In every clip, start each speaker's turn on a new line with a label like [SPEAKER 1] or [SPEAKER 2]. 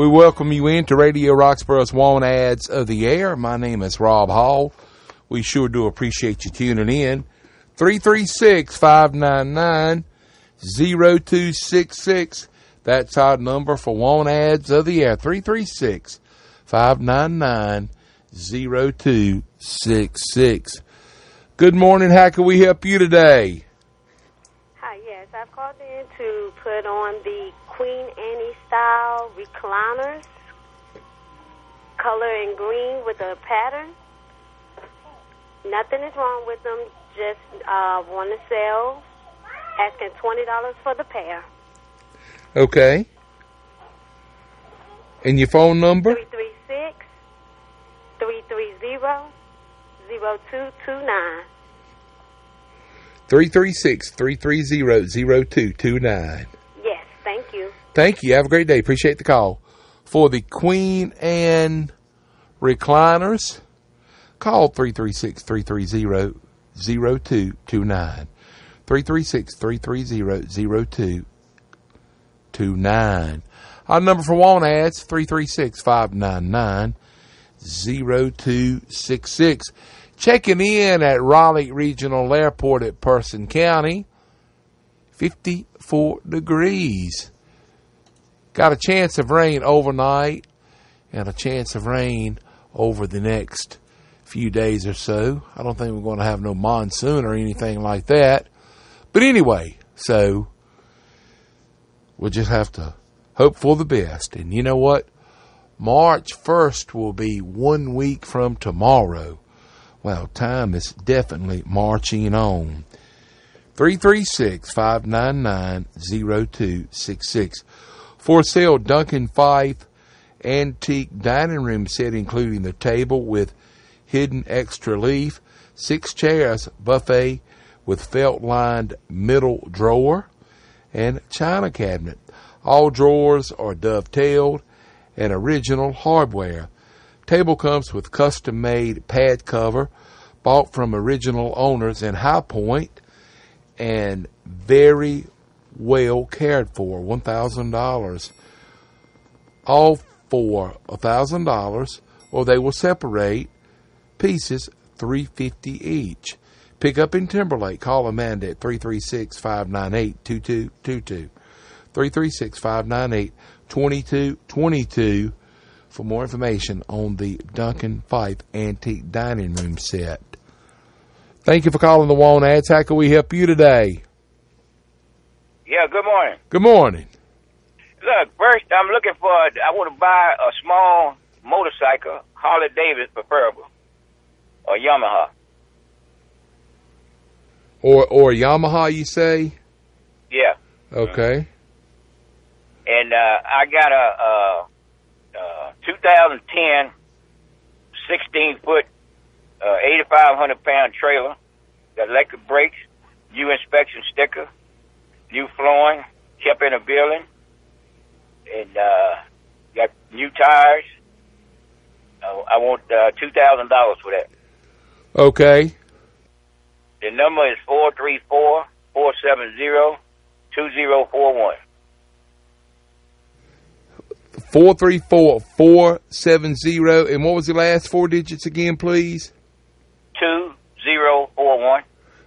[SPEAKER 1] We welcome you into Radio Roxboro's Want Ads of the Air. My name is Rob Hall. We sure do appreciate you tuning in. 336 599 0266. That's our number for Want Ads of the Air. 336 599 0266. Good morning. How can we help you today?
[SPEAKER 2] Hi, yes. I've called in to put on the Queen Anne style recliners, color in green with a pattern. Nothing is wrong with them. Just uh, want to sell. Asking twenty dollars for the pair.
[SPEAKER 1] Okay. And your phone number?
[SPEAKER 2] 336 330 0229.
[SPEAKER 1] 336 330 0229.
[SPEAKER 2] Yes, thank you.
[SPEAKER 1] Thank you. Have a great day. Appreciate the call. For the Queen Anne recliners, call 336 330 0229. 336 330 0229. Our number for want ads 336 599 0266. Checking in at Raleigh Regional Airport at Person County. 54 degrees. Got a chance of rain overnight and a chance of rain over the next few days or so. I don't think we're going to have no monsoon or anything like that. But anyway, so we'll just have to hope for the best. And you know what? March 1st will be one week from tomorrow. Well, time is definitely marching on. 336 599 0266. For sale, Duncan Phyfe antique dining room set, including the table with hidden extra leaf, six chairs, buffet with felt lined middle drawer, and china cabinet. All drawers are dovetailed and original hardware. Table comes with custom made pad cover bought from original owners in High Point and very well cared for, $1,000. All for $1,000 or they will separate pieces 350 each. Pick up in Timberlake. Call Amanda at 336-598-2222. 336-598-2222 for more information on the Duncan Phyfe Antique Dining Room set. Thank you for calling the Want Ads. How can we help you today?
[SPEAKER 3] Yeah, good morning.
[SPEAKER 1] Good morning.
[SPEAKER 3] Look, first, I'm looking for, I want to buy a small motorcycle, Harley Davidson preferable, or Yamaha.
[SPEAKER 1] Or or Yamaha, you say?
[SPEAKER 3] Yeah.
[SPEAKER 1] Okay.
[SPEAKER 3] And uh, I got a, a, a 2010 16 foot, uh, 8,500 pound trailer, got electric brakes, new inspection sticker, new flooring, kept in a building, and uh, got new tires. Uh, I want uh, two thousand dollars for that.
[SPEAKER 1] Okay.
[SPEAKER 3] The number is four three four four seven zero two zero four one.
[SPEAKER 1] Four three four four seven zero. And what was the last four digits again, please?
[SPEAKER 3] Two zero four one.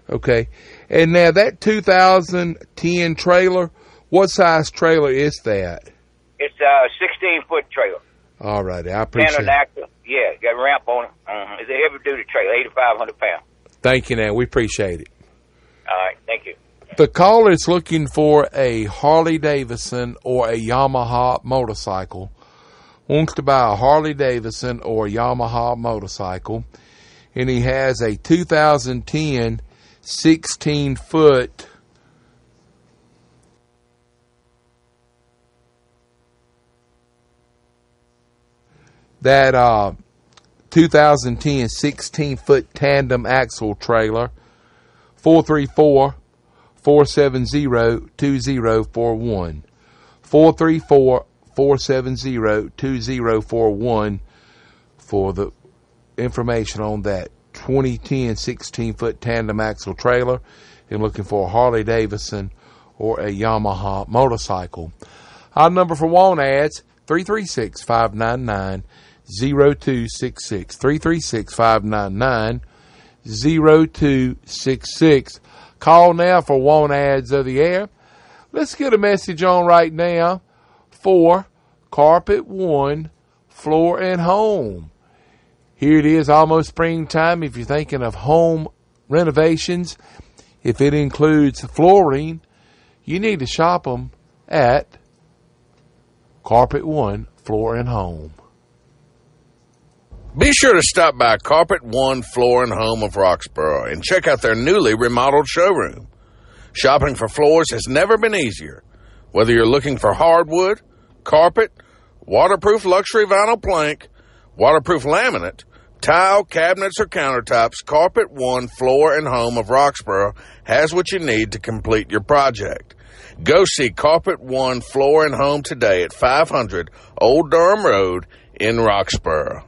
[SPEAKER 1] Okay. And now that 2010 trailer, what size trailer is that?
[SPEAKER 3] It's a sixteen foot trailer.
[SPEAKER 1] All right, I appreciate it.
[SPEAKER 3] Yeah, got a ramp on it. Uh-huh. It's a heavy duty trailer, eighty five hundred pounds.
[SPEAKER 1] Thank you. Now we appreciate it.
[SPEAKER 3] All right, thank you.
[SPEAKER 1] The caller is looking for a Harley Davidson or a Yamaha motorcycle. Wants to buy a Harley Davidson or a Yamaha motorcycle, and he has a 2010 16 foot. That uh 2010 16 foot tandem axle trailer. 434 470 2041 434 470 2041 for the information on that 2010 16 foot tandem axle trailer and looking for a Harley Davidson or a Yamaha motorcycle. Our number for want ads 336 599 0266. 336 599 0266. Call now for want ads of the air. Let's get a message on right now for Carpet One Floor and Home. Here it is, almost springtime. If you're thinking of home renovations, if it includes flooring, you need to shop them at Carpet One Floor and Home.
[SPEAKER 4] Be sure to stop by Carpet One Floor and Home of Roxboro and check out their newly remodeled showroom. Shopping for floors has never been easier. Whether you're looking for hardwood, carpet, waterproof luxury vinyl plank, waterproof laminate, tile, cabinets, or countertops, Carpet One Floor and Home of Roxboro has what you need to complete your project. Go see Carpet One Floor and Home today at 500 Old Durham Road in Roxboro.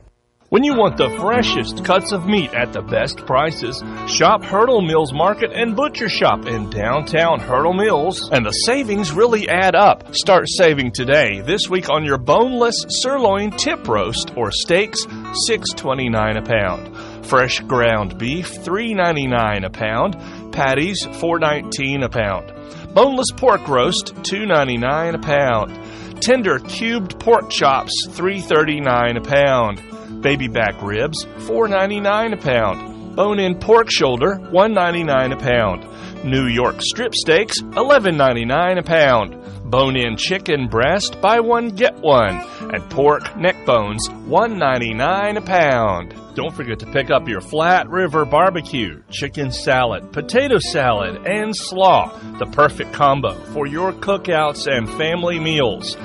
[SPEAKER 5] When you want the freshest cuts of meat at the best prices, shop Hurdle Mills Market and Butcher Shop in downtown Hurdle Mills, and the savings really add up. Start saving today. This week on your boneless sirloin tip roast or steaks, six twenty nine a pound. Fresh ground beef, three ninety nine a pound. Patties, four nineteen a pound. Boneless pork roast, two ninety nine a pound. Tender cubed pork chops, three thirty nine a pound. Baby back ribs, $4.99 a pound. Bone-in pork shoulder, $1.99 a pound. New York strip steaks, $11.99 a pound. Bone-in chicken breast, buy one get one. And pork neck bones, $1.99 a pound. Don't forget to pick up your Flat River barbecue, chicken salad, potato salad, and slaw, the perfect combo for your cookouts and family meals.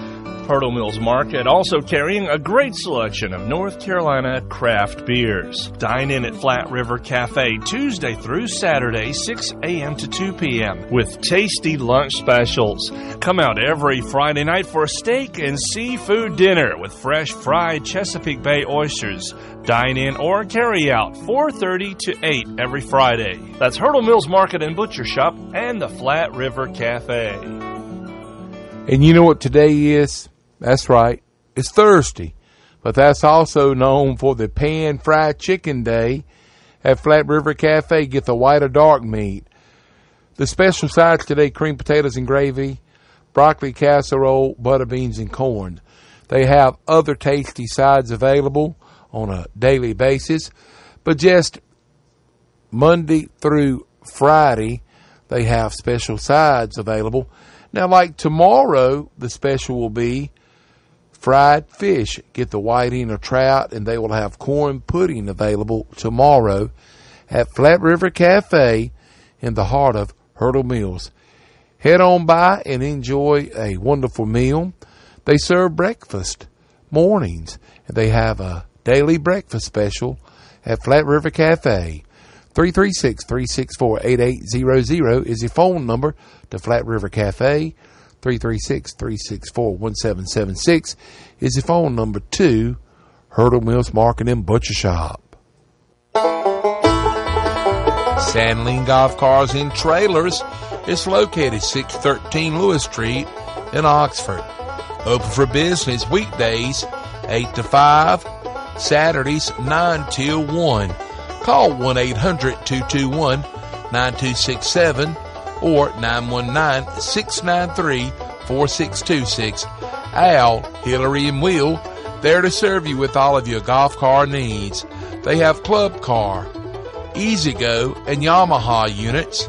[SPEAKER 5] Hurdle Mills Market, also carrying a great selection of North Carolina craft beers. Dine in at Flat River Cafe Tuesday through Saturday, 6 a.m. to 2 p.m. with tasty lunch specials. Come out every Friday night for a steak and seafood dinner with fresh fried Chesapeake Bay oysters. Dine in or carry out 4:30 to 8 every Friday. That's Hurdle Mills Market and Butcher Shop and the Flat River Cafe.
[SPEAKER 1] And you know what today is? That's right. It's Thursday. But that's also known for the pan fried chicken day at Flat River Cafe. Get the white or dark meat. The special sides today cream potatoes and gravy, broccoli casserole, butter beans, and corn. They have other tasty sides available on a daily basis, but just Monday through Friday, they have special sides available. Now, like tomorrow, the special will be fried fish. Get the whiting or trout, and they will have corn pudding available tomorrow at Flat River Cafe in the heart of Hurdle Mills. Head on by and enjoy a wonderful meal. They serve breakfast mornings, and they have a daily breakfast special at Flat River Cafe. 336 364 8800 is the phone number to Flat River Cafe. 336 364 1776 is the phone number to Hurdle Mills Market and Butcher Shop. Sandling Golf Cars and Trailers is located 613 Lewis Street in Oxford. Open for business weekdays 8 to 5, Saturdays 9 till 1. Call 1 800 221 9267 or 919 693 4626. Al, Hillary, and Will there to serve you with all of your golf car needs. They have club car, E-Z-GO, and Yamaha units.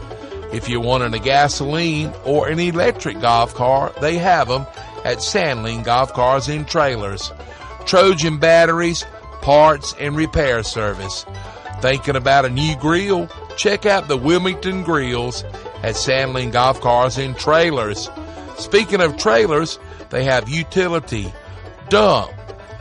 [SPEAKER 1] If you're wanting a gasoline or an electric golf car, they have them at Sandling Golf Cars and Trailers. Trojan batteries, parts, and repair service. Thinking about a new grill? Check out the Wilmington Grills at Sandling Golf Cars and Trailers. Speaking of trailers, they have utility, dump,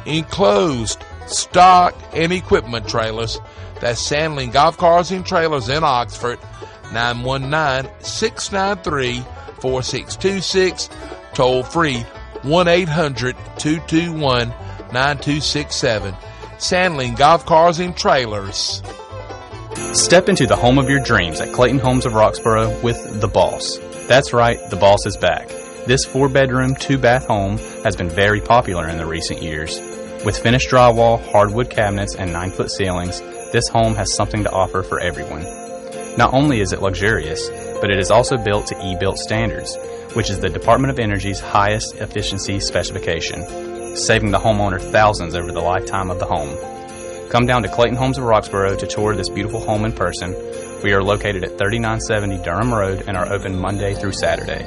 [SPEAKER 1] enclosed, stock, and equipment trailers. That's Sandling Golf Cars and Trailers in Oxford, 919-693-4626, toll free 1-800-221-9267. Sandling Golf Cars and Trailers.
[SPEAKER 6] Step into the home of your dreams at Clayton Homes of Roxboro with The Boss. That's right, The Boss is back. This four bedroom, two bath home has been very popular in the recent years. With finished drywall, hardwood cabinets, and 9 foot ceilings, this home has something to offer for everyone. Not only is it luxurious, but it is also built to eBuilt standards, which is the Department of Energy's highest efficiency specification, saving the homeowner thousands over the lifetime of the home. Come down to Clayton Homes of Roxboro to tour this beautiful home in person. We are located at 3970 Durham Road and are open Monday through Saturday.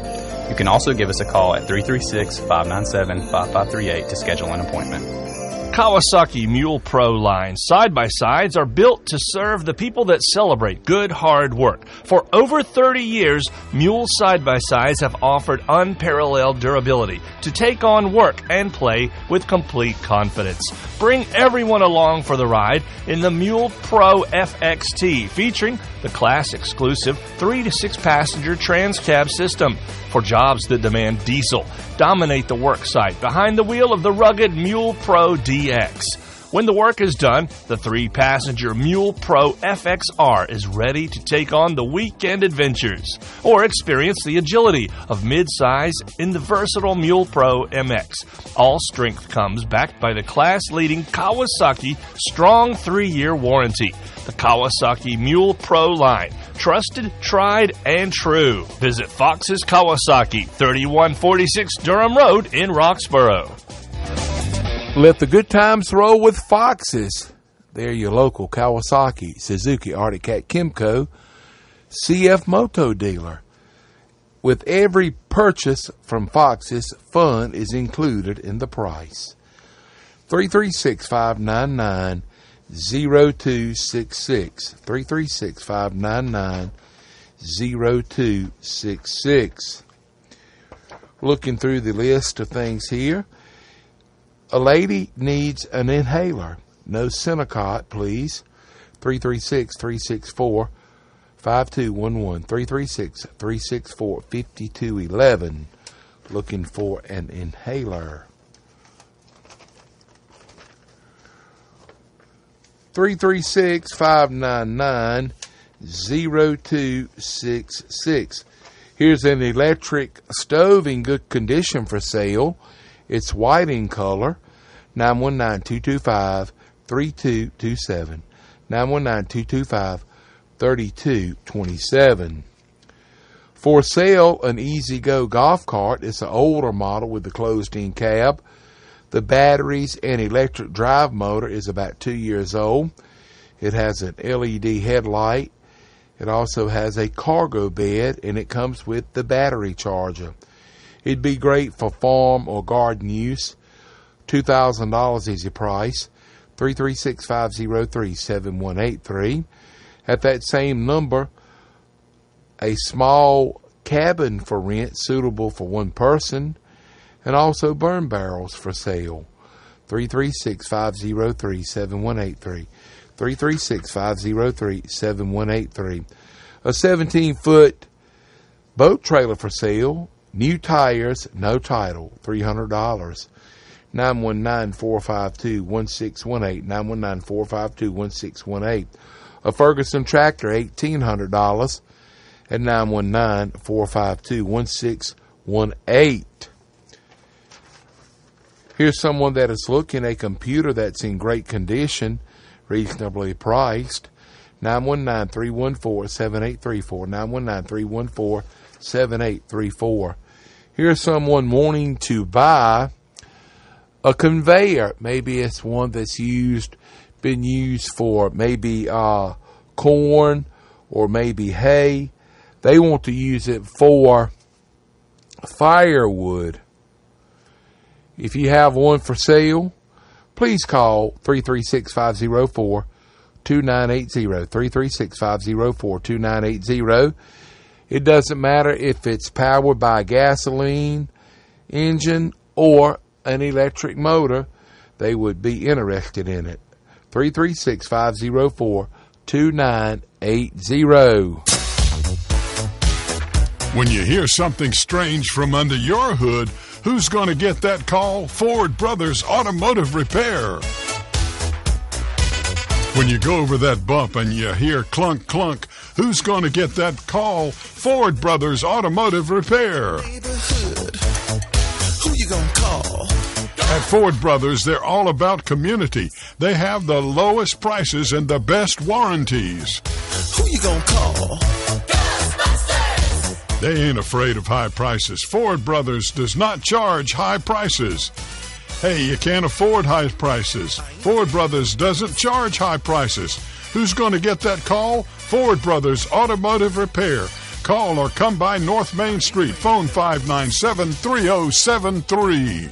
[SPEAKER 6] You can also give us a call at 336 597 5538 to schedule an appointment.
[SPEAKER 5] Kawasaki Mule Pro line side by sides are built to serve the people that celebrate good hard work. For over 30 years, Mule side by sides have offered unparalleled durability to take on work and play with complete confidence. Bring everyone along for the ride in the Mule Pro FXT featuring the class exclusive 3 to 6 passenger trans cab system for jobs that demand diesel. Dominate the work site behind the wheel of the rugged Mule Pro DX. When the work is done, the three passenger Mule Pro FXR is ready to take on the weekend adventures or experience the agility of midsize in the versatile Mule Pro MX. All strength comes backed by the class leading Kawasaki strong three year warranty. The Kawasaki Mule Pro line. Trusted, tried, and true. Visit Fox's Kawasaki, 3146 Durham Road in Roxboro.
[SPEAKER 1] Let the good times roll with Foxes. They're your local Kawasaki, Suzuki, Arctic Cat, KYMCO, CF Moto dealer. With every purchase from Foxes, fun is included in the price. 336 599 0266. 336 599 0266. Looking through the list of things here a lady needs an inhaler. No Senecot, please. 336 364 5211. 336 364 5211. Looking for an inhaler. 336 599 0266. Here's an electric stove in good condition for sale. It's white in color. 919-225-3227. 919-225-3227. For sale, an E-Z-GO golf cart. It's an older model with the closed-in cab. The batteries and electric drive motor is about two years old. It has an LED headlight. It also has a cargo bed and it comes with the battery charger. It'd be great for farm or garden use. $2,000 is your price. 336-503-7183. At that same number, a small cabin for rent suitable for one person and also burn barrels for sale. 336-503-7183. 336-503-7183. A 17 foot boat trailer for sale New tires, no title, $300. 919-452-1618, 919-452-1618. A Ferguson tractor, $1,800 at 919-452-1618. Here's someone that is looking a computer that's in great condition, reasonably priced. 919-314-7834, 919-314-7834. Here's someone wanting to buy a conveyor. Maybe it's one that's used, been used for maybe uh, corn or maybe hay. They want to use it for firewood. If you have one for sale, please call 336 504 2980. 336 504 2980. It doesn't matter if it's powered by a gasoline engine or an electric motor, they would be interested in it. 336 504 2980.
[SPEAKER 7] When you hear something strange from under your hood, who's going to get that call? Ford Brothers Automotive Repair. When you go over that bump and you hear clunk clunk, who's going to get that call? Ford Brothers Automotive Repair. Who you going to call? At Ford Brothers, they're all about community. They have the lowest prices and the best warranties.
[SPEAKER 8] Who you gonna call?
[SPEAKER 7] They ain't afraid of high prices. Ford Brothers does not charge high prices. Hey, you can't afford high prices. Ford Brothers doesn't charge high prices. Who's going to get that call? Ford Brothers Automotive Repair. Call or come by North Main Street. Phone 597 3073.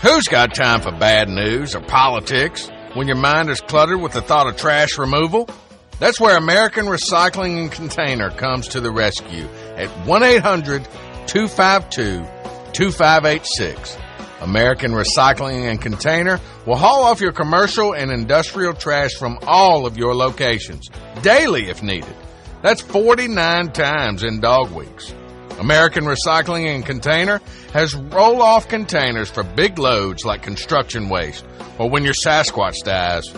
[SPEAKER 4] Who's got time for bad news or politics when your mind is cluttered with the thought of trash removal? That's where American Recycling and Container comes to the rescue at 1 800 252 2586. American Recycling and Container will haul off your commercial and industrial trash from all of your locations, daily if needed. That's 49 times in dog weeks. American Recycling and Container has roll off containers for big loads like construction waste or when your Sasquatch dies.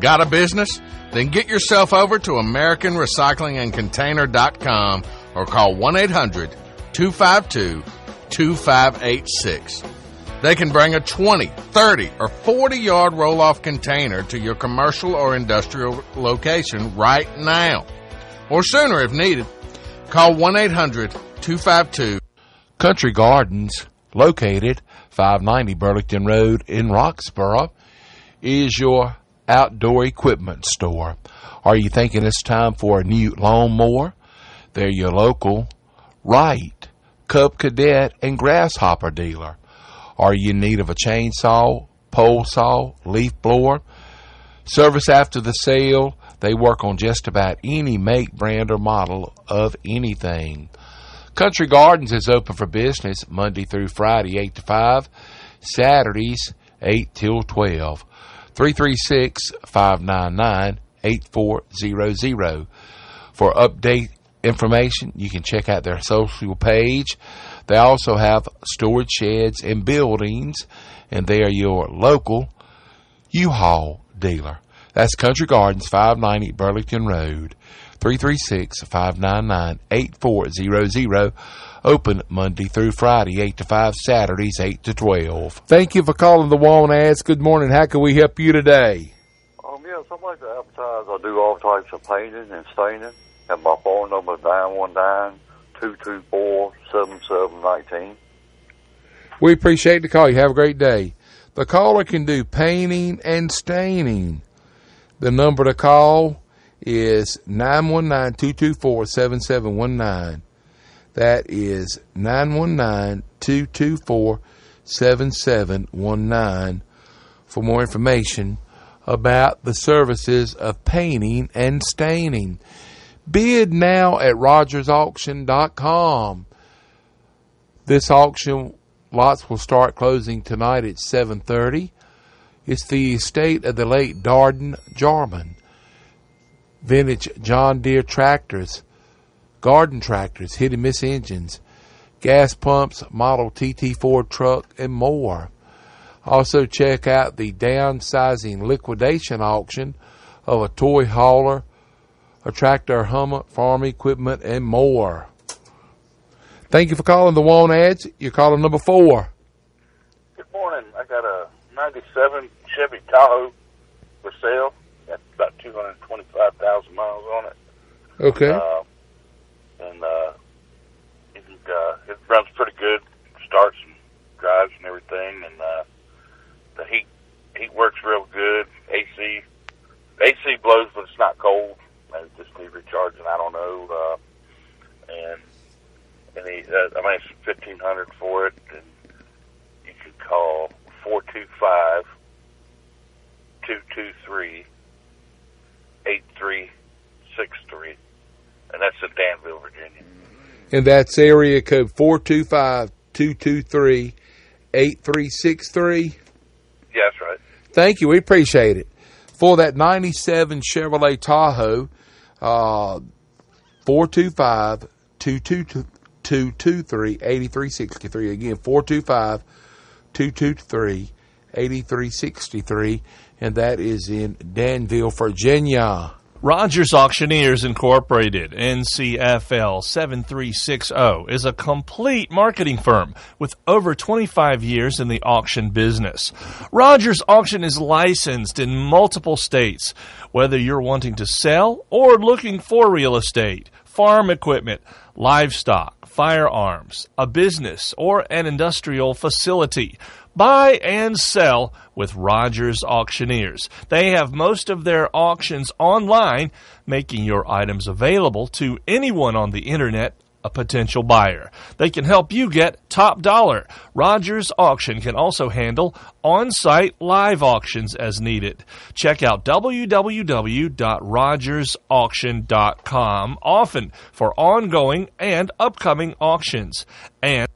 [SPEAKER 4] Got a business? Then get yourself over to AmericanRecyclingAndContainer.com or call 1 800 252 2586. They can bring a 20, 30, or 40 yard roll off container to your commercial or industrial location right now. Or sooner if needed. Call 1 800 252
[SPEAKER 1] Country Gardens, located 590 Burlington Road in Roxboro, is your outdoor equipment store. Are you thinking it's time for a new lawnmower? They're your local Wright, Cub Cadet, and Grasshopper dealer. Are you in need of a chainsaw, pole saw, leaf blower? Service after the sale. They work on just about any make, brand, or model of anything. Country Gardens is open for business Monday through Friday, 8 to 5, Saturdays, 8 till 12. 336 599 8400. For update information, you can check out their social page. They also have storage sheds and buildings, and they are your local U-Haul dealer. That's Country Gardens, 590 Burlington Road, 336-599-8400. Open Monday through Friday, 8 to 5, Saturdays, 8 to 12. Thank you for calling the Want Ads. Good morning. How can we help you today?
[SPEAKER 9] Um, yeah, something like to advertise. I do all types of painting and staining. And my phone number is 919-224-7719.
[SPEAKER 1] We appreciate the call. You have a great day. The caller can do painting and staining. The number to call is 919-224-7719. That is 919-224-7719 for more information about the services of painting and staining. Bid now at rogersauction.com. This auction lots will start closing tonight at 7:30. It's the estate of the late Darden Jarman. Vintage John Deere tractors, garden tractors, hit and miss engines, gas pumps, model TT Ford truck, and more. Also check out the downsizing liquidation auction of a toy hauler, a tractor, Hummer, farm equipment, and more. Thank you for calling the Want Ads. You're calling number four.
[SPEAKER 10] Good morning. I got a 97 Chevy Tahoe for sale. Got about 225,000 miles on it.
[SPEAKER 1] Okay.
[SPEAKER 10] Uh, and uh, it, uh, it runs pretty good. Starts and drives and everything. And uh, the heat heat works real good. AC AC blows, but it's not cold. It just need recharging. I don't know. Uh, and and he, uh, I mean, it's fifteen hundred for it, and you can call four two five two two three eight three six three, and that's in Danville, Virginia.
[SPEAKER 1] And that's area code 425 223 8363.
[SPEAKER 10] Yeah, right.
[SPEAKER 1] Thank you. We appreciate it. For that 97 Chevrolet Tahoe, Uh, 425 223 8363. Again, 425 223 8363. And that is in Danville, Virginia.
[SPEAKER 5] Rogers Auctioneers Incorporated, NCFL 7360, is a complete marketing firm with over 25 years in the auction business. Rogers Auction is licensed in multiple states. Whether you're wanting to sell or looking for real estate, farm equipment, livestock, firearms, a business, or an industrial facility, Buy and sell with Rogers Auctioneers. They have most of their auctions online, making your items available to anyone on the internet a potential buyer. They can help you get top dollar. Rogers Auction can also handle on-site live auctions as needed. Check out www.rogersauction.com often for ongoing and upcoming auctions and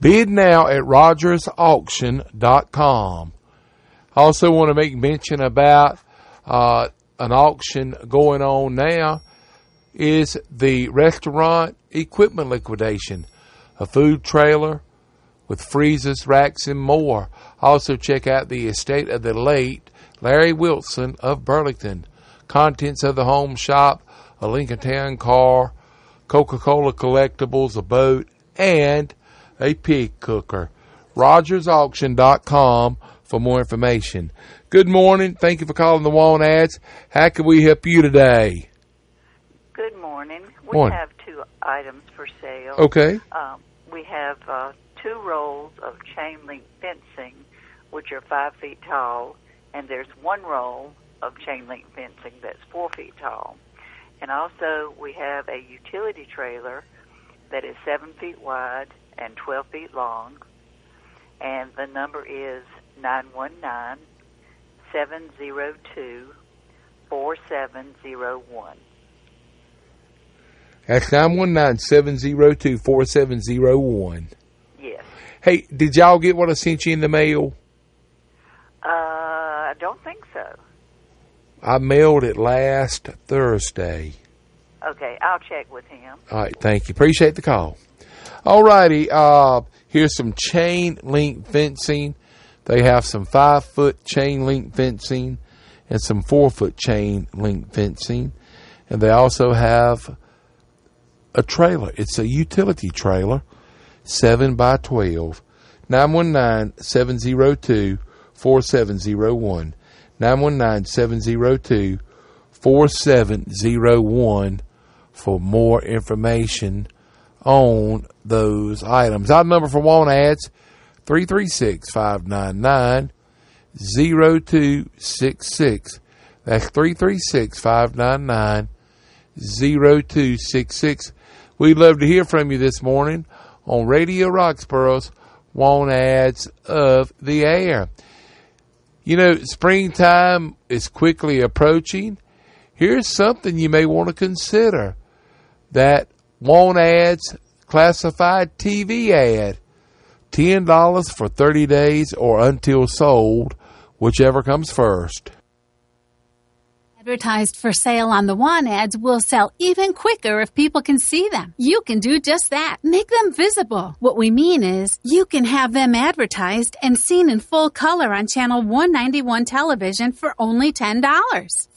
[SPEAKER 1] Bid now at rogersauction.com. I also want to make mention about uh, an auction going on now is the restaurant equipment liquidation, a food trailer with freezers, racks, and more. Also check out the estate of the late Larry Wilson of Burlington. Contents of the home shop, a Lincoln Town car, Coca-Cola collectibles, a boat, and a pig cooker. RogersAuction.com for more information. Good morning. Thank you for calling the Want Ads. How can we help you today?
[SPEAKER 11] Good morning. We
[SPEAKER 1] Morning.
[SPEAKER 11] have two items for sale.
[SPEAKER 1] Okay.
[SPEAKER 11] Um, we have uh, two rolls of chain link fencing, which are five feet tall, and there's one roll of chain link fencing that's four feet tall. And also, we have a utility trailer that is seven feet wide and 12 feet long. And the number is 919 702 4701.
[SPEAKER 1] That's 919-702-4701.
[SPEAKER 11] Yes.
[SPEAKER 1] Hey, did y'all get what I sent you in the mail?
[SPEAKER 11] Uh, I don't think so.
[SPEAKER 1] I mailed it last Thursday.
[SPEAKER 11] Okay, I'll check with him.
[SPEAKER 1] All right, thank you. Appreciate the call. All righty, uh, here's some chain link fencing. They have some five foot chain link fencing and some four foot chain link fencing. And they also have a trailer. It's a utility trailer, 7 by 12. 919 702 4701. 919 702 4701 for more information on those items. Our number for want ads 336 599 0266. That's 336 599 0266. We'd love to hear from you this morning on Radio Roxboro's Want Ads of the Air. You know, springtime is quickly approaching. Here's something you may want to consider that Want Ads classified TV ad. $10 for 30 days or until sold, whichever comes first.
[SPEAKER 12] Advertised for sale on the Want ads will sell even quicker if people can see them. You can do just that. Make them visible. What we mean is you can have them advertised and seen in full color on channel 191 television for only $10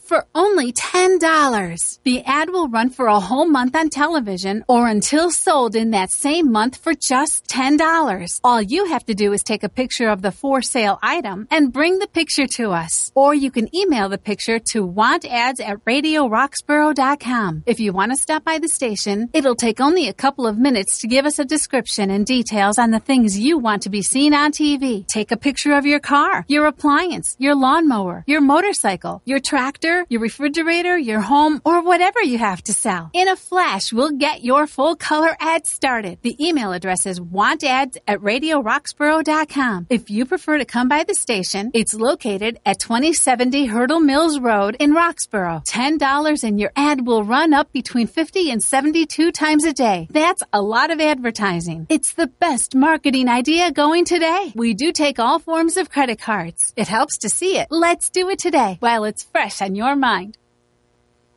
[SPEAKER 12] for only $10. The ad will run for a whole month on television or until sold in that same month for just $10. All you have to do is take a picture of the for sale item and bring the picture to us. Or you can email the picture to wantads at radioroxboro.com. If you want to stop by the station, it'll take only a couple of minutes to give us a description and details on the things you want to be seen on TV. Take a picture of your car, your appliance, your lawnmower, your motorcycle, your tractor, your refrigerator, your home, or whatever you have to sell. In a flash, we'll get your full color ad started. The email address is wantads at radioroxboro.com. If you prefer to come by the station, it's located at 2070 Hurdle Mills Road in Roxboro. $10 and your ad will run up between 50 and 72 times a day. That's a lot of advertising. It's the best marketing idea going today. We do take all forms of credit cards. It helps to see it. Let's do it today while it's fresh on your mind.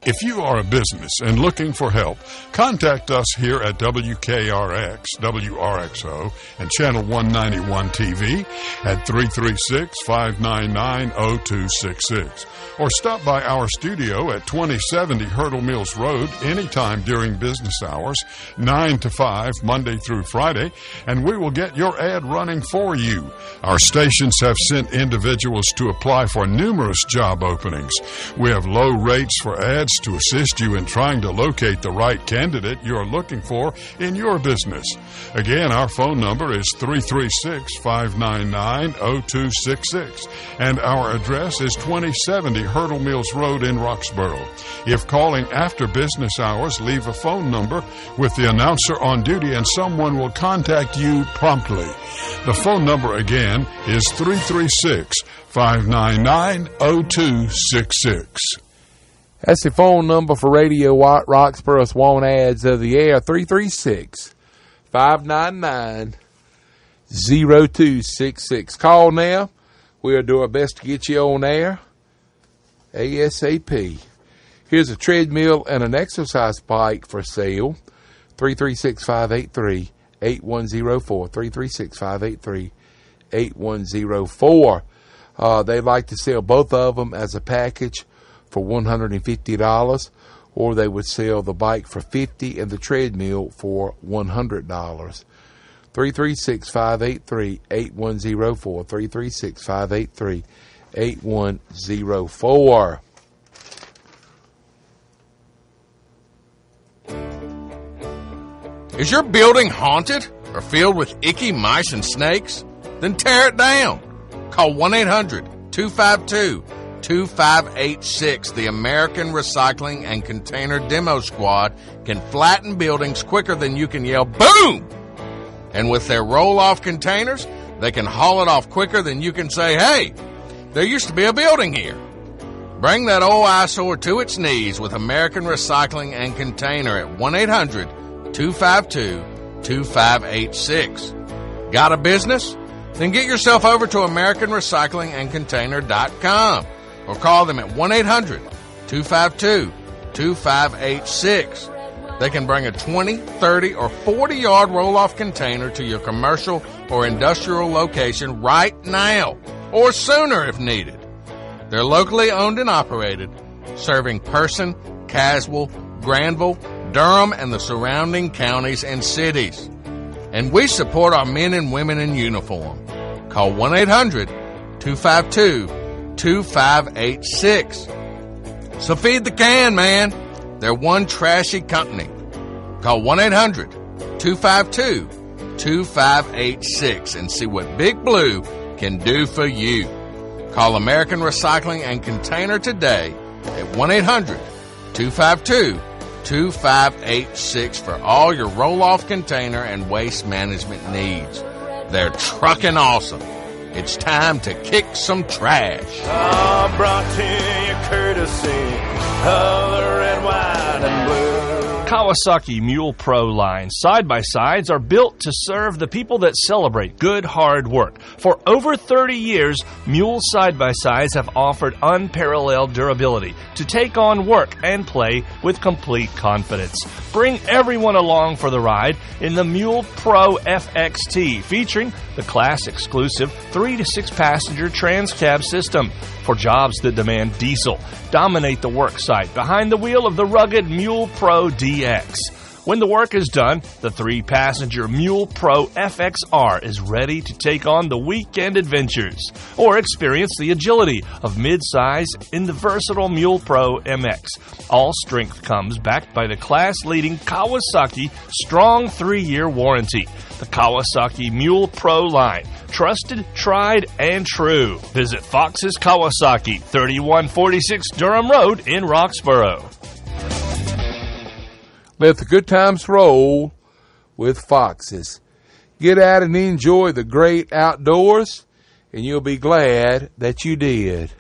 [SPEAKER 7] If you are a business and looking for help, contact us here at WKRX, WRXO, and Channel 191 TV at 336-599-0266. Or stop by our studio at 2070 Hurdle Mills Road anytime during business hours, 9 to 5, Monday through Friday, and we will get your ad running for you. Our stations have sent individuals to apply for numerous job openings. We have low rates for ads to assist you in trying to locate the right candidate you're looking for in your business. Again, our phone number is 336 599 0266, and our address is 2070 Hurdle Mills Road in Roxboro. If calling after business hours, leave a phone number with the announcer on duty, and someone will contact you promptly. The phone number again is 336 599 0266.
[SPEAKER 1] That's the phone number for Radio White Roxboro's Want Ads of the Air 336 599 0266. Call now. We'll do our best to get you on air ASAP. Here's a treadmill and an exercise bike for sale 336 583 8104. 336 583 8104. Uh, they like to sell both of them as a package for $150 or they would sell the bike for 50 and the treadmill for $100. 336-583-8104 336-583-8104
[SPEAKER 4] Is your building haunted or filled with icky mice and snakes? Then tear it down. Call 1 800 252 2586. The American Recycling and Container Demo Squad can flatten buildings quicker than you can yell boom! And with their roll off containers, they can haul it off quicker than you can say, hey, there used to be a building here. Bring that old eyesore to its knees with American Recycling and Container at 1 800 252 2586. Got a business? Then get yourself over to AmericanRecyclingAndContainer.com or call them at 1 800 252 2586. They can bring a 20, 30, or 40 yard roll off container to your commercial or industrial location right now or sooner if needed. They're locally owned and operated, serving Person, Caswell, Granville, Durham, and the surrounding counties and cities. And we support our men and women in uniform. Call 1 800 252 2586. So feed the can, man. They're one trashy company. Call 1 800 252 2586 and see what Big Blue can do for you. Call American Recycling and Container today at 1 800 252 2586 for all your roll off container and waste management needs. They're trucking awesome. It's time to kick some trash.
[SPEAKER 13] Ah, brought to you courtesy of the red, white, and blue.
[SPEAKER 5] Kawasaki Mule Pro line side by sides are built to serve the people that celebrate good hard work. For over 30 years, Mule side by sides have offered unparalleled durability to take on work and play with complete confidence. Bring everyone along for the ride in the Mule Pro FXT featuring the class exclusive 3 to 6 passenger trans cab system for jobs that demand diesel. Dominate the work site behind the wheel of the rugged Mule Pro DX. When the work is done, the three passenger Mule Pro FXR is ready to take on the weekend adventures or experience the agility of mid-size in the versatile Mule Pro MX. All strength comes backed by the class leading Kawasaki strong three year warranty. The Kawasaki Mule Pro line. Trusted, tried, and true. Visit Fox's Kawasaki, 3146 Durham Road in Roxboro.
[SPEAKER 1] Let the good times roll with Foxes. Get out and enjoy the great outdoors, and you'll be glad that you did.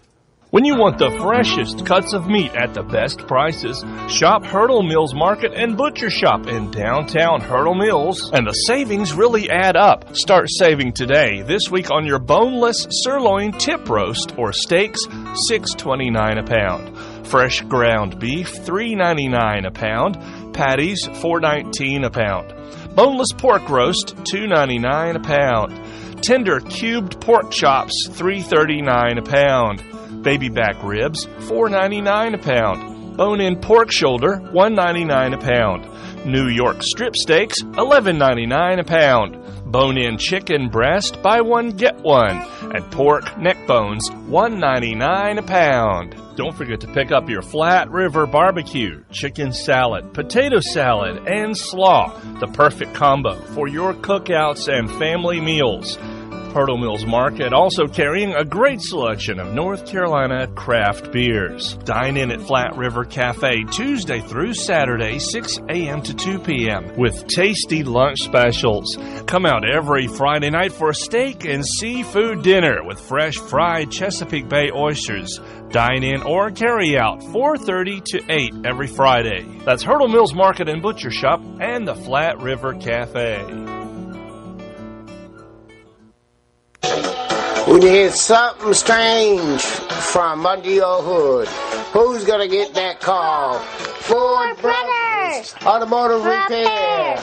[SPEAKER 5] When you want the freshest cuts of meat at the best prices, shop Hurdle Mills Market and Butcher Shop in downtown Hurdle Mills, and the savings really add up. Start saving today. This week on your boneless sirloin tip roast or steaks, six twenty nine a pound. Fresh ground beef, $3.99 a pound. Patties, $4.19 a pound. Boneless pork roast, $2.99 a pound. Tender cubed pork chops, $3.39 a pound. Baby back ribs, $4.99 a pound. Bone-in pork shoulder, $1.99 a pound. New York strip steaks, $11.99 a pound. Bone-in chicken breast, buy one get one, and pork neck bones, $1.99 a pound. Don't forget to pick up your Flat River barbecue, chicken salad, potato salad, and slaw, the perfect combo for your cookouts and family meals. Hurdle Mills Market also carrying a great selection of North Carolina craft beers. Dine in at Flat River Cafe Tuesday through Saturday, 6 a.m. to 2 p.m. with tasty lunch specials. Come out every Friday night for a steak and seafood dinner with fresh fried Chesapeake Bay oysters. Dine in or carry out 4:30 to 8 every Friday. That's Hurdle Mills Market and Butcher Shop and the Flat River Cafe.
[SPEAKER 14] When you hear something strange from under your hood, who's gonna get that call? Ford Brothers Automotive Repair.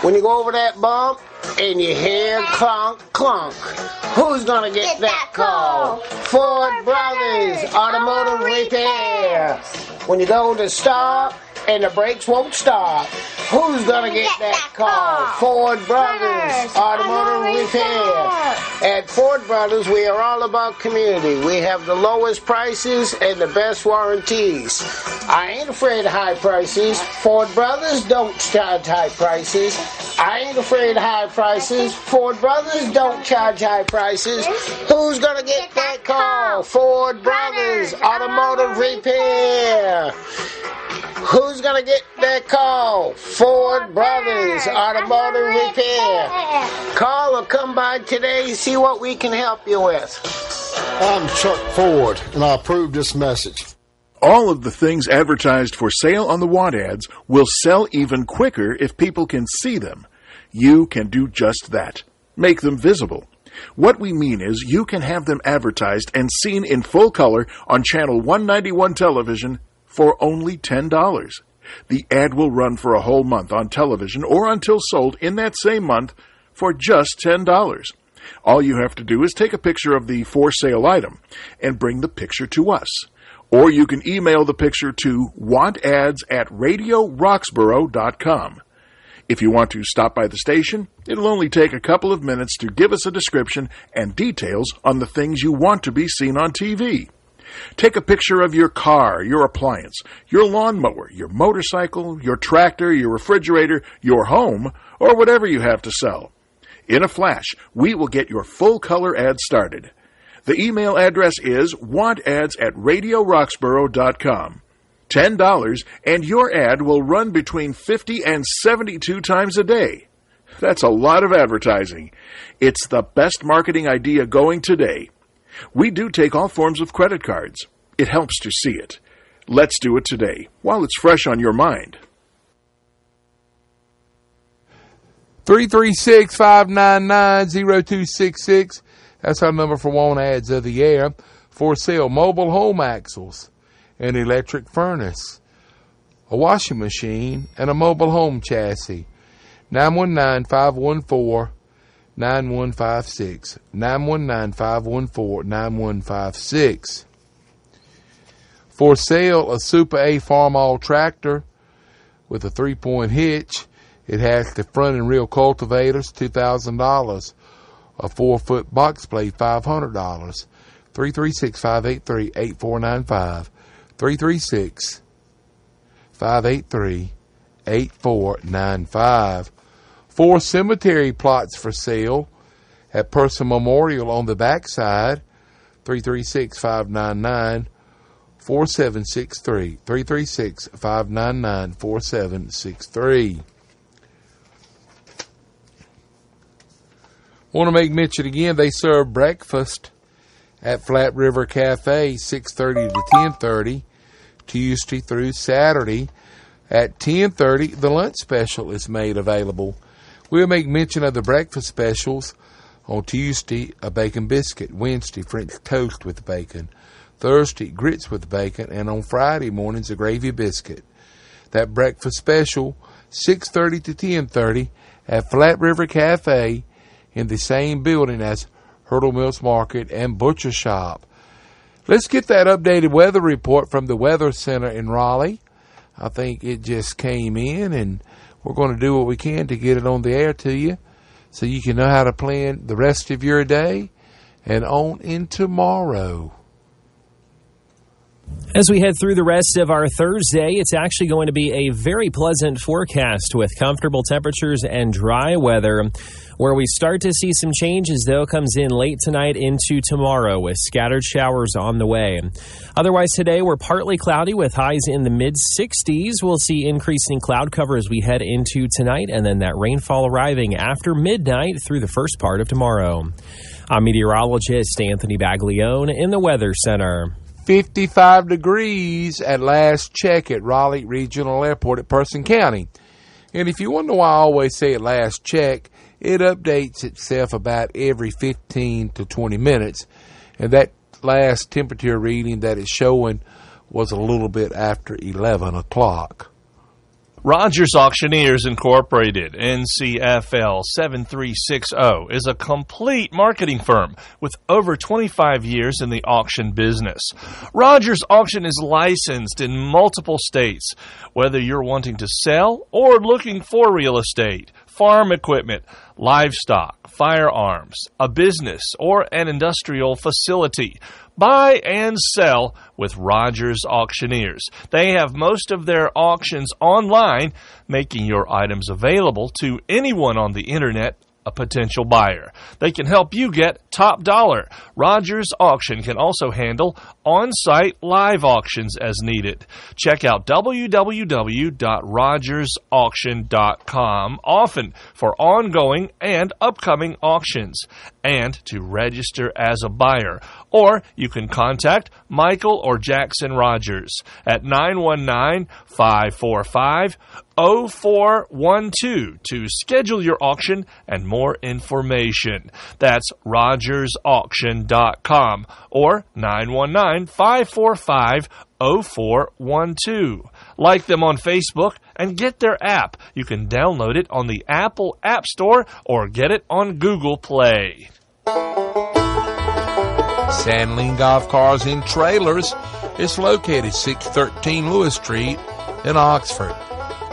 [SPEAKER 14] When you go over that bump and you hear clunk clunk, who's gonna get that call? Ford Brothers Automotive Repair. When you go to stop and the brakes won't stop, who's gonna get that call? Ford Brothers Automotive Repair. At Ford Brothers, we are all about community. We have the lowest prices and the best warranties. I ain't afraid of high prices. Ford Brothers don't charge high prices. I ain't afraid of high prices. Ford Brothers don't charge high prices. Who's gonna get that call? Ford Brothers Automotive Repair. Who's gonna get that call? Ford Brothers Automotive Repair. Call or come by today, see what we can help you with.
[SPEAKER 15] I'm Chuck Ford, and I approve this message.
[SPEAKER 16] All of the things advertised for sale on the want ads will sell even quicker if people can see them. You can do just that. Make them visible. What we mean is you can have them advertised and seen in full color on channel 191 television for only $10. The ad will run for a whole month on television or until sold in that same month for just $10. All you have to do is take a picture of the for sale item and bring the picture to us. Or you can email the picture to wantads at radioroxboro.com. If you want to stop by the station, it'll only take a couple of minutes to give us a description and details on the things you want to be seen on TV. Take a picture of your car, your appliance, your lawnmower, your motorcycle, your tractor, your refrigerator, your home, or whatever you have to sell. In a flash, we will get your full color ad started. The email address is wantads at radioroxboro.com. $10 and your ad will run between 50 and 72 times a day. That's a lot of advertising. It's the best marketing idea going today. We do take all forms of credit cards. It helps to see it. Let's do it today while it's fresh on your mind.
[SPEAKER 1] 336 599 0266. That's our number for want ads of the air. For sale, mobile home axles, an electric furnace, a washing machine, and a mobile home chassis. 919 514 9156. 919 514 9156. For sale, a Super A Farmall tractor with a three point hitch. It has the front and rear cultivators, $2,000. A four foot box blade, $500. 336 583 8495. 336 583 8495. Four cemetery plots for sale at Person Memorial on the backside. 336 599 4763. 336 599 4763. Want to make mention again, they serve breakfast at Flat River Cafe, 6.30 to 10.30, Tuesday through Saturday. At 10.30, the lunch special is made available. We'll make mention of the breakfast specials on Tuesday, a bacon biscuit. Wednesday, French toast with bacon. Thursday, grits with bacon, and on Friday mornings, a gravy biscuit. That breakfast special, 6.30 to 10.30 at Flat River Cafe in the same building as Hurdle Mills Market and Butcher Shop. Let's get that updated weather report from the Weather Center in Raleigh. I think it just came in, and we're going to do what we can to get it on the air to you so you can know how to plan the rest of your day and on in tomorrow.
[SPEAKER 17] As we head through the rest of our Thursday, it's actually going to be a very pleasant forecast with comfortable temperatures and dry weather. Where we start to see some changes, though, comes in late tonight into tomorrow with scattered showers on the way. Otherwise, today we're partly cloudy with highs in the mid 60s. We'll see increasing cloud cover as we head into tonight, and then that rainfall arriving after midnight through the first part of tomorrow. I'm meteorologist Anthony Baglione in the Weather Center.
[SPEAKER 1] 55 degrees at last check at Raleigh Regional Airport at Person County. And if you wonder why I always say at last check, it updates itself about every 15 to 20 minutes. And that last temperature reading that it's showing was a little bit after 11 o'clock.
[SPEAKER 5] Rogers Auctioneers Incorporated, NCFL 7360, is a complete marketing firm with over 25 years in the auction business. Rogers Auction is licensed in multiple states. Whether you're wanting to sell or looking for real estate, farm equipment, livestock, firearms, a business, or an industrial facility. Buy and sell with Rogers Auctioneers. They have most of their auctions online, making your items available to anyone on the internet a potential buyer. They can help you get top dollar. Rogers Auction can also handle on site live auctions as needed. Check out www.rogersauction.com often for ongoing and upcoming auctions and to register as a buyer. Or you can contact Michael or Jackson Rogers at 919 545 0412 to schedule your auction and more information. That's rogersauction.com or 919 545 0412. Like them on Facebook and get their app. You can download it on the Apple App Store or get it on Google Play.
[SPEAKER 1] Sandling Golf Cars and Trailers is located 613 Lewis Street in Oxford.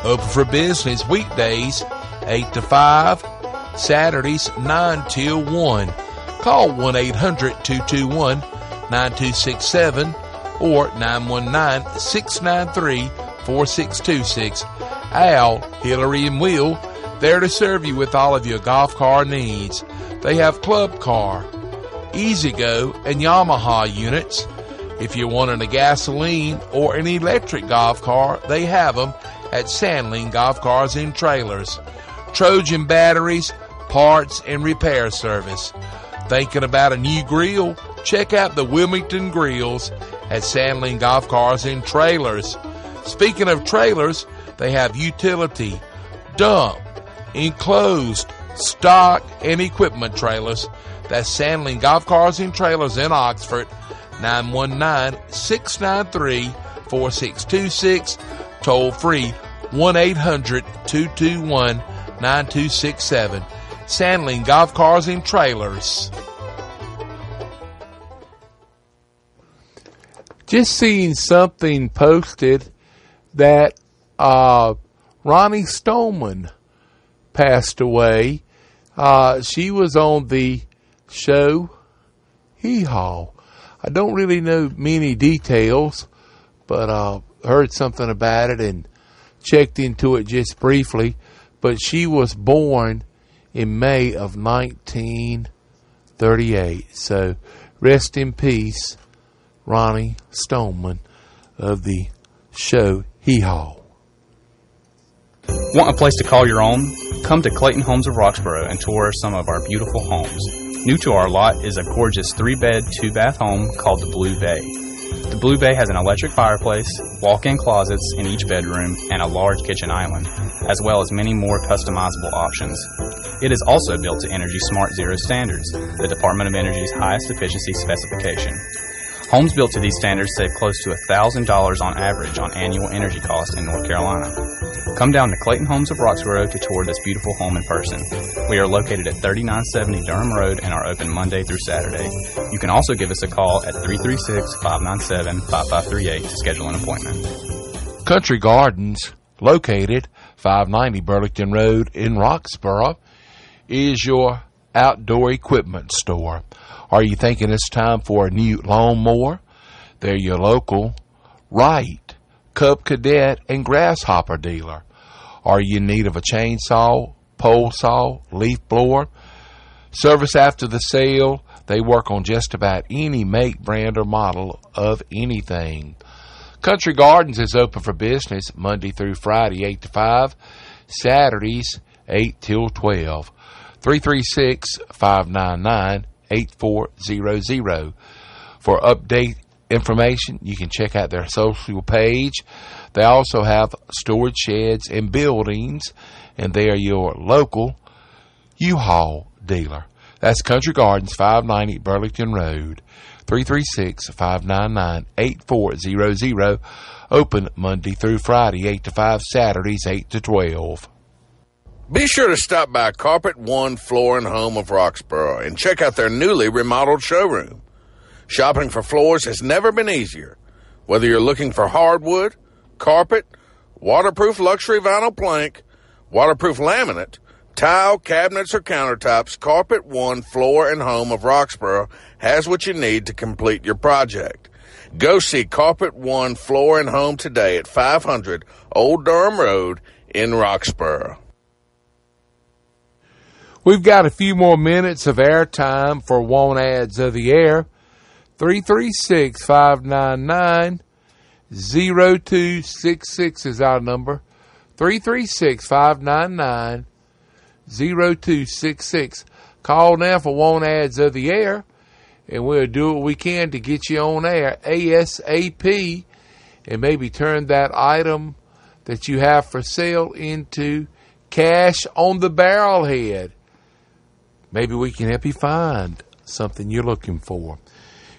[SPEAKER 1] Open for business weekdays 8 to 5, Saturdays 9 till 1. Call 1 800 221 9267 or 919 693 4626. Al, Hillary, and Will there to serve you with all of your golf car needs. They have club car, E-Z-GO, and Yamaha units. If you're wanting a gasoline or an electric golf car, they have them at Sandling Golf Cars and Trailers. Trojan batteries, parts, and repair service. Thinking about a new grill? Check out the Wilmington Grills at Sandling Golf Cars and Trailers. Speaking of trailers, they have utility, dump, enclosed, stock, and equipment trailers. That's Sandling Golf Cars and Trailers in Oxford, 919-693-4626, toll free 1-800-221-9267. Sandling Golf Cars and Trailers. Just seeing something posted that uh, Roni Stoneman passed away. Uh, she was on the show Hee Haw. I don't really know many details, but uh, heard something about it and checked into it just briefly. But she was born in May of 1938. So rest in peace, Roni Stoneman of the show Hee Haw.
[SPEAKER 6] Want a place to call your own? Come to Clayton Homes of Roxboro and tour some of our beautiful homes. New to our lot is a gorgeous three bed, two bath home called the Blue Bay. The Blue Bay has an electric fireplace, walk in closets in each bedroom, and a large kitchen island, as well as many more customizable options. It is also built to Energy Smart Zero standards, the Department of Energy's highest efficiency specification. Homes built to these standards save close to $1,000 on average on annual energy costs in North Carolina. Come down to Clayton Homes of Roxboro to tour this beautiful home in person. We are located at 3970 Durham Road and are open Monday through Saturday. You can also give us a call at 336 597 5538 to schedule an appointment.
[SPEAKER 1] Country Gardens, located 590 Burlington Road in Roxboro, is your outdoor equipment store. Are you thinking it's time for a new lawnmower? They're your local Wright, Cub Cadet, and Grasshopper dealer. Are you in need of a chainsaw, pole saw, leaf blower? Service after the sale. They work on just about any make, brand, or model of anything. Country Gardens is open for business Monday through Friday, 8 to 5, Saturdays, 8 till 12. 336 599 8400. For update information, you can check out their social page. They also have storage sheds and buildings, and they are your local U-Haul dealer. That's Country Gardens, 590 Burlington Road, 336-599-8400. Open Monday through Friday, 8 to 5, Saturdays, 8 to 12.
[SPEAKER 4] Be sure to stop by Carpet One Floor and Home of Roxboro and check out their newly remodeled showroom. Shopping for floors has never been easier. Whether you're looking for hardwood, carpet, waterproof luxury vinyl plank, waterproof laminate, tile, cabinets, or countertops, Carpet One Floor and Home of Roxboro has what you need to complete your project. Go see Carpet One Floor and Home today at 500 Old Durham Road in Roxboro.
[SPEAKER 1] We've got a few more minutes of airtime for Want Ads of the Air. 336 599 0266 is our number. 336 599 0266. Call now for Want Ads of the Air, and we'll do what we can to get you on air ASAP and maybe turn that item that you have for sale into cash on the barrel head. Maybe we can help you find something you're looking for.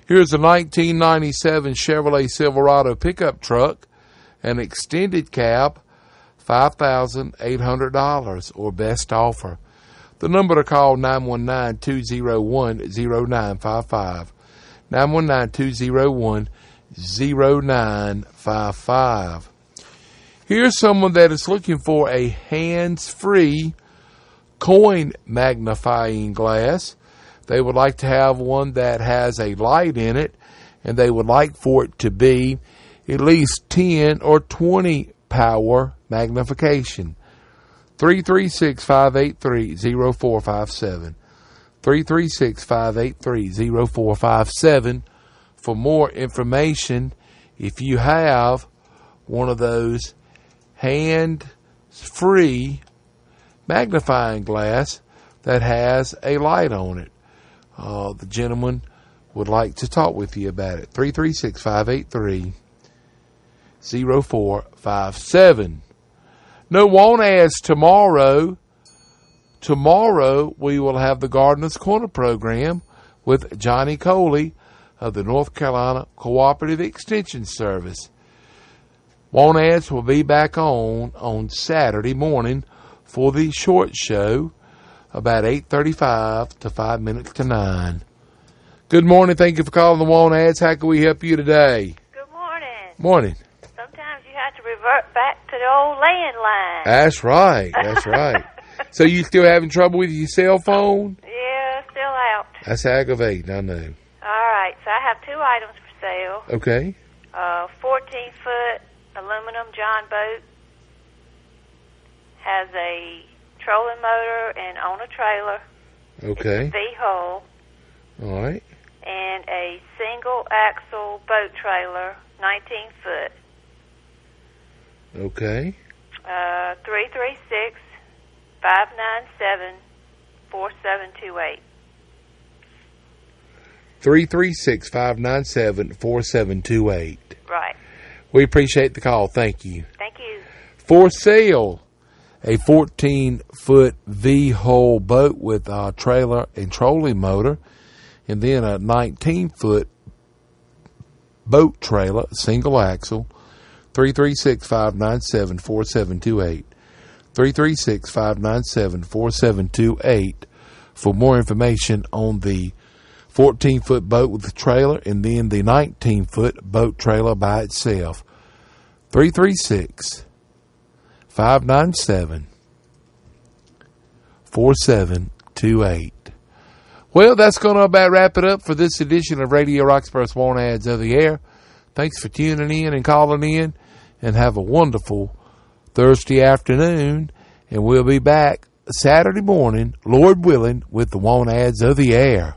[SPEAKER 1] Here's a 1997 Chevrolet Silverado pickup truck, an extended cab, $5,800 or best offer. The number to call 919-201-0955. 919-201-0955. Here's someone that is looking for a hands-free coin magnifying glass. They would like to have one that has a light in it, and they would like for it to be at least 10 or 20 power magnification. 336 583 0457. 336 583 0457. For more information, if you have one of those hand free magnifying glass that has a light on it. Uh, the gentleman would like to talk with you about it. 336 583 0457. No want ads tomorrow. Tomorrow we will have the Gardener's Corner program with Johnny Coley of the North Carolina Cooperative Extension Service. Want ads will be back on on Saturday morning for the short show about 8.35 to 5 minutes to 9. Good morning. Thank you for calling the Want Ads. How can we help you today?
[SPEAKER 2] Good morning.
[SPEAKER 1] Morning.
[SPEAKER 2] Sometimes you have to revert back to the old landline.
[SPEAKER 1] That's right. That's right. so you still having trouble with your cell phone?
[SPEAKER 2] Yeah, still out.
[SPEAKER 1] That's aggravating, I know.
[SPEAKER 2] All right, so I have two items for sale.
[SPEAKER 1] Okay.
[SPEAKER 2] Uh, 14 foot aluminum John boat has a trolling motor and on a trailer.
[SPEAKER 1] Okay.
[SPEAKER 2] V hull
[SPEAKER 1] All right.
[SPEAKER 2] and a single axle boat trailer, 19 foot.
[SPEAKER 1] Okay.
[SPEAKER 2] Uh, 336 597 4728.
[SPEAKER 1] 336 597 4728.
[SPEAKER 2] Right.
[SPEAKER 1] We appreciate the call. Thank you.
[SPEAKER 2] Thank you.
[SPEAKER 1] For sale, a 14 foot V hull boat with a trailer and trolling motor, and then a 19 foot boat trailer, single axle, 336 597 4728. 336 597 4728 for more information on the 14 foot boat with the trailer and then the 19 foot boat trailer by itself. 336 597 4728. Well, that's going to about wrap it up for this edition of Radio Roxboro's Want Ads of the Air. Thanks for tuning in and calling in, and have a wonderful Thursday afternoon. And we'll be back Saturday morning, Lord willing, with the Want Ads of the Air.